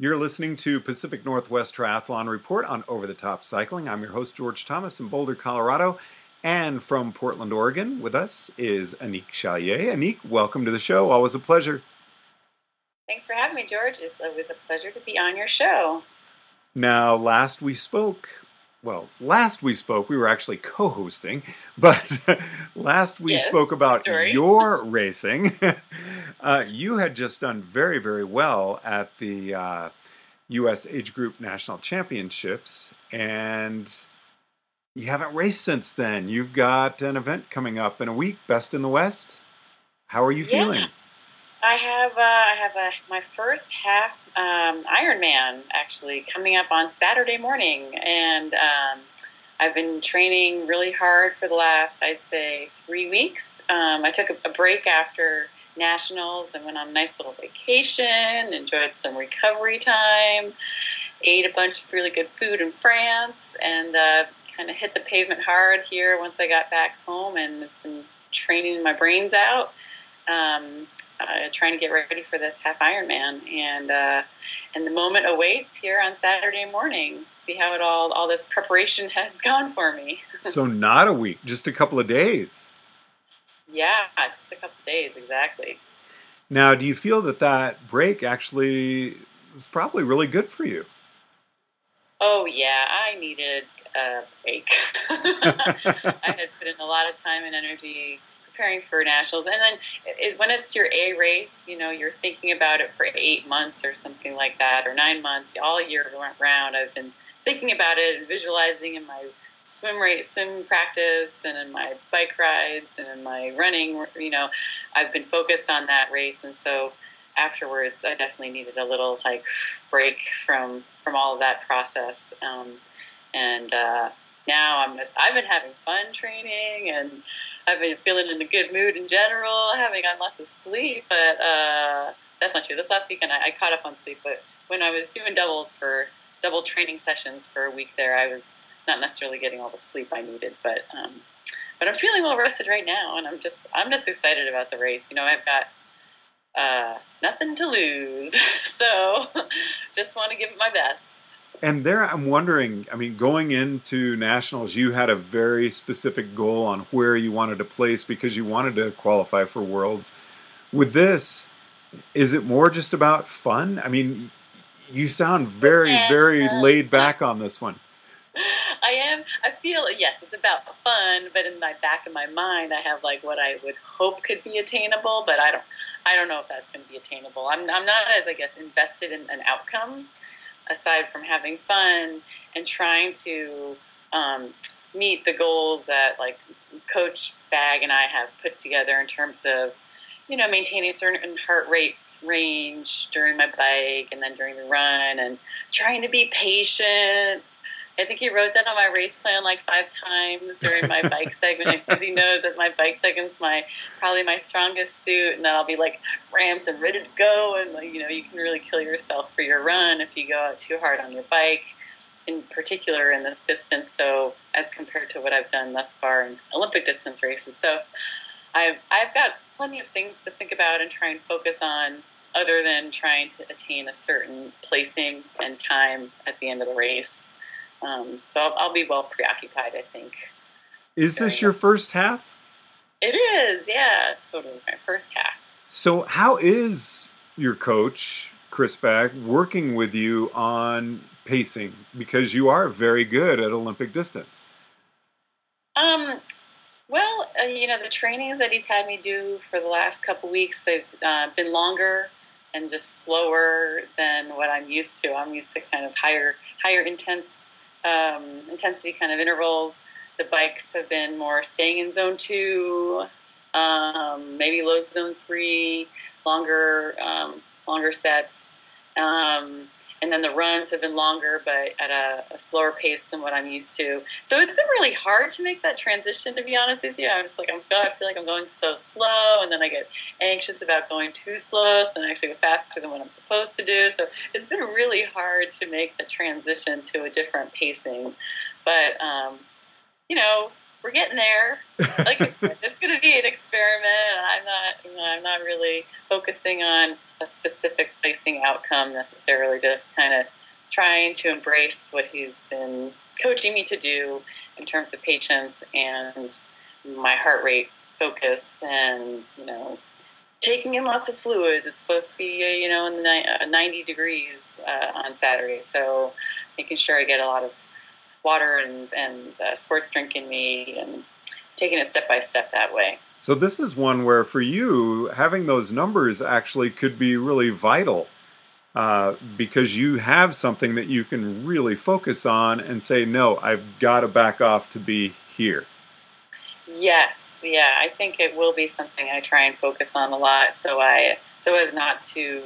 You're listening to Pacific Northwest Triathlon Report on Over the Top Cycling. I'm your host, George Thomas, in Boulder, Colorado. And from Portland, Oregon, with us is Annick Chalier. Annick, welcome to the show. Always a pleasure. Thanks for having me, George. It's always a pleasure to be on your show. Now, last we spoke, well, last we spoke, we were actually co hosting, but last we Yes, spoke about your racing. uh, you had just done very, very well at the uh, U.S. Age Group National Championships, and you haven't raced since then. You've got an event coming up in a week, Best in the West. How are you Yeah. feeling? I have uh, I have a, my first half um, Ironman actually coming up on Saturday morning, and um, I've been training really hard for the last I'd say three weeks. Um, I took a, a break after nationals and went on a nice little vacation. Enjoyed some recovery time. Ate a bunch of really good food in France, and uh, kind of hit the pavement hard here once I got back home, and it's been training my brains out. Um, uh, trying to get ready for this half Ironman, and uh, and the moment awaits here on Saturday morning. See how it all all this preparation has gone for me. so, not a week, just a couple of days. Yeah, just a couple days exactly. Now, do you feel that that break actually was probably really good for you? Oh yeah, I needed a break. I had put in a lot of time and energy preparing for nationals, and then it, when it's your A race, you know, you're thinking about it for eight months or something like that, or nine months, all year round. I've been thinking about it and visualizing in my swim rate, swim practice, and in my bike rides, and in my running. You know, I've been focused on that race, and so afterwards, I definitely needed a little like break from from all of that process. Um, and uh, now I'm just, I've been having fun training, and I've been feeling in a good mood in general. I haven't gotten lots of sleep, but uh, that's not true. This last weekend, I, I caught up on sleep, but when I was doing doubles for double training sessions for a week there, I was not necessarily getting all the sleep I needed, but um, but I'm feeling well rested right now, and I'm just I'm just excited about the race. You know, I've got uh, nothing to lose, so just want to give it my best. And there, I'm wondering. I mean, going into nationals, you had a very specific goal on where you wanted to place because you wanted to qualify for worlds. With this, is it more just about fun? I mean, you sound very, very laid back on this one. I am. I feel yes, it's about fun, but in my back of my mind, I have like what I would hope could be attainable, but I don't. I don't know if that's going to be attainable. I'm. I'm not as I guess invested in an outcome, aside from having fun and trying to um, meet the goals that like Coach Bagg and I have put together in terms of, you know, maintaining a certain heart rate range during my bike and then during the run, and trying to be patient I think he wrote that on my race plan like five times during my bike segment because he knows that my bike segment's my probably my strongest suit, and that I'll be like ramped and ready to go. And like you know, you can really kill yourself for your run if you go out too hard on your bike, in particular in this distance. So as compared to what I've done thus far in Olympic distance races, so I've I've got plenty of things to think about and try and focus on. Other than trying to attain a certain placing and time at the end of the race. Um, so I'll, I'll be well preoccupied, I think. Is this your first half? It is, yeah, totally. My first half. So, how is your coach, Chris Bagg, working with you on pacing? Because you are very good at Olympic distance. Um, well, uh, you know, the trainings that he's had me do for the last couple weeks, they've uh, been longer and just slower than what I'm used to. I'm used to kind of higher, higher intense um, intensity kind of intervals. The bikes have been more staying in zone two, um, maybe low zone three, longer, um, longer sets. Um, and then the runs have been longer, but at a, a, slower pace than what I'm used to. So it's been really hard to make that transition. To be honest with you, I'm just like I'm. I feel like I'm going so slow, and then I get anxious about going too slow. So then I actually go faster than what I'm supposed to do. So it's been really hard to make the transition to a different pacing. But um, you know, we're getting there. Like it's going to be an experiment. I'm not, really focusing on a specific placing outcome necessarily. Just kind of trying to embrace what he's been coaching me to do in terms of patience and my heart rate focus and you know taking in lots of fluids. It's supposed to be, uh, you know, in the uh, 90 degrees uh, on Saturday. So making sure I get a lot of water and, and uh, sports drink in me and taking it step by step that way. So this is one where for you, having those numbers actually could be really vital. Uh, because you have something that you can really focus on and say, no, I've got to back off to be here. Yes, yeah, I think it will be something I try and focus on a lot, so I so as not to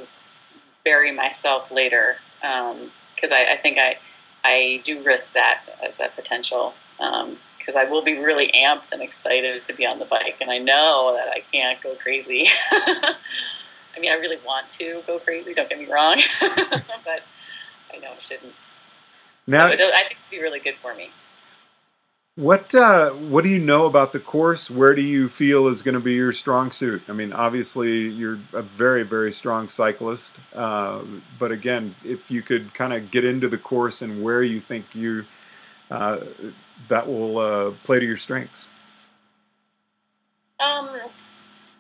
bury myself later, because um, I, I, think I I do risk that as a potential because I will be really amped and excited to be on the bike, and I know that I can't go crazy. I mean, I really want to go crazy. Don't get me wrong, but I know I shouldn't. Now, so I think it'd be really good for me. What uh, what do you know about the course? Where do you feel is going to be your strong suit? I mean, obviously you're a very very strong cyclist, uh, but again, if you could kind of get into the course and where you think you uh, that will uh, play to your strengths. Um.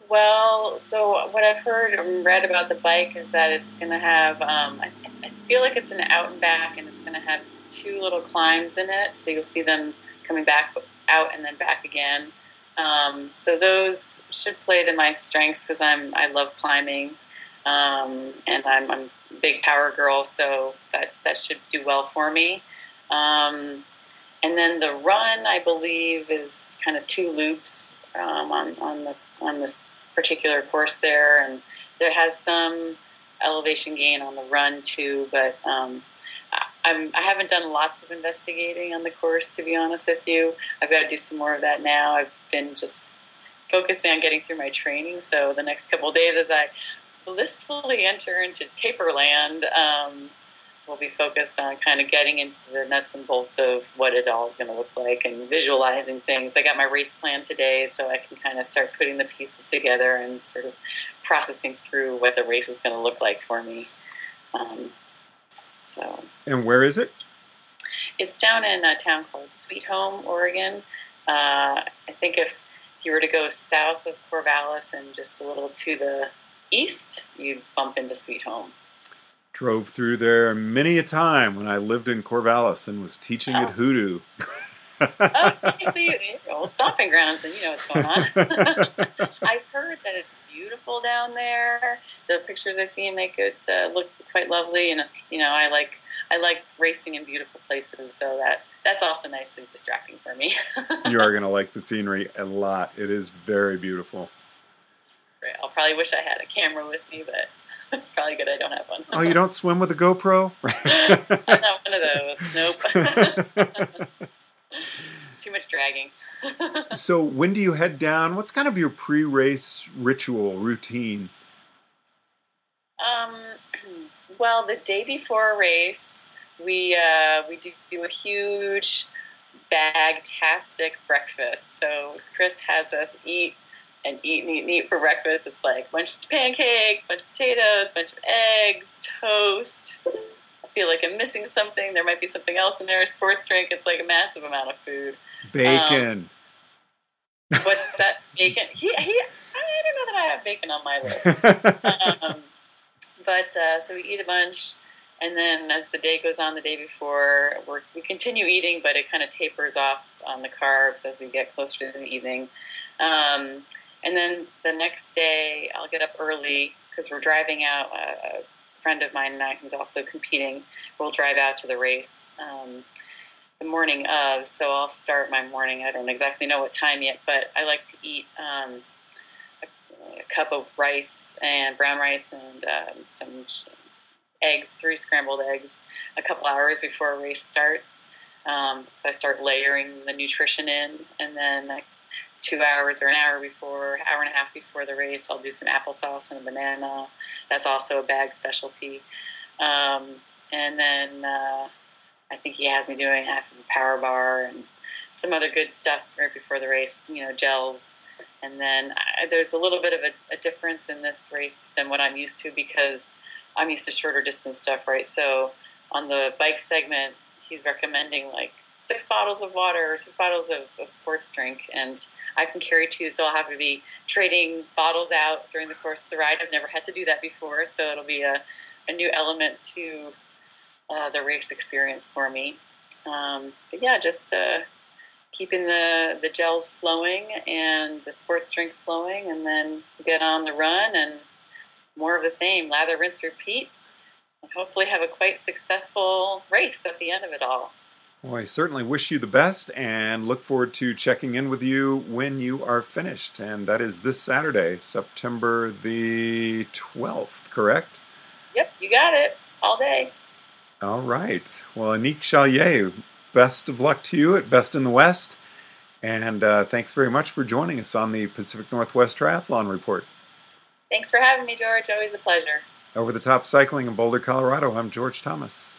Well, so what I've heard and read about the bike is that it's going to have. Um, I, I feel like it's an out and back, and it's going to have two little climbs in it, so you'll see them coming back out and then back again. Um, so those should play to my strengths because I'm I love climbing, um, and I'm, I'm, a big power girl, so that that should do well for me. Um, and then the run, I believe, is kind of two loops um, on on the on this particular course there, and there has some elevation gain on the run too, but um, I'm, I haven't done lots of investigating on the course, to be honest with you. I've got to do some more of that now. I've been just focusing on getting through my training. So the next couple days, as I blissfully enter into taper land, um, we'll be focused on kind of getting into the nuts and bolts of what it all is going to look like and visualizing things. I got my race plan today, so I can kind of start putting the pieces together and sort of processing through what the race is going to look like for me. Um, so. And where is it? It's down in a town called Sweet Home, Oregon. Uh, I think if you were to go south of Corvallis and just a little to the east, you'd bump into Sweet Home. Drove through there many a time when I lived in Corvallis and was teaching oh. at Hoodoo. okay, so you, stomping grounds and you know what's going on. I've heard that it's beautiful down there. The pictures I see make it uh, look quite lovely, and you know, I like I like racing in beautiful places, so that that's also nice and distracting for me. you are going to like the scenery a lot. It is very beautiful. Great. I'll probably wish I had a camera with me, but it's probably good I don't have one. oh, you don't swim with a GoPro? I'm not one of those. Nope. Too much dragging. so, when do you head down? What's kind of your pre-race ritual routine? Um, well, the day before a race, we uh, we do, do a huge bag-tastic breakfast. So Chris has us eat and eat and eat and eat for breakfast. It's like a bunch of pancakes, a bunch of potatoes, a bunch of eggs, toast. I feel like I'm missing something. There might be something else in there. A sports drink. It's like a massive amount of food. Bacon. Um, what's that? Bacon. He, he, I don't know that I have bacon on my list. um, but uh, so we eat a bunch, and then as the day goes on, the day before, we continue eating, but it kind of tapers off on the carbs as we get closer to the evening. Um, and then the next day, I'll get up early because we're driving out. Uh, a friend of mine and I, who's also competing, will drive out to the race. Um, the morning of, so I'll start my morning. I don't exactly know what time yet, but I like to eat um, a, a, cup of rice and brown rice and um, some eggs, three scrambled eggs, a couple hours before a race starts. Um, so I start layering the nutrition in, and then like two hours or an hour before, hour and a half before the race, I'll do some applesauce and a banana. That's also a bag specialty. Um, and then uh, I think he has me doing half of a power bar and some other good stuff right before the race, you know, gels. And then I, there's a little bit of a, a difference in this race than what I'm used to because I'm used to shorter distance stuff, right? So on the bike segment, he's recommending like six bottles of water or six bottles of, of sports drink, and I can carry two, so I'll have to be trading bottles out during the course of the ride. I've never had to do that before, so it'll be a, a new element to uh, the race experience for me. Um, but yeah, just uh, keeping the, the gels flowing and the sports drink flowing, and then get on the run and more of the same lather, rinse, repeat, and hopefully have a quite successful race at the end of it all. Well, I certainly wish you the best and look forward to checking in with you when you are finished. And that is this Saturday, September the 12th, correct? Yep, you got it. All day. All right. Well, Annick Chalier, best of luck to you at Best in the West. And uh, thanks very much for joining us on the Pacific Northwest Triathlon Report. Thanks for having me, George. Always a pleasure. Over the Top Cycling in Boulder, Colorado, I'm George Thomas.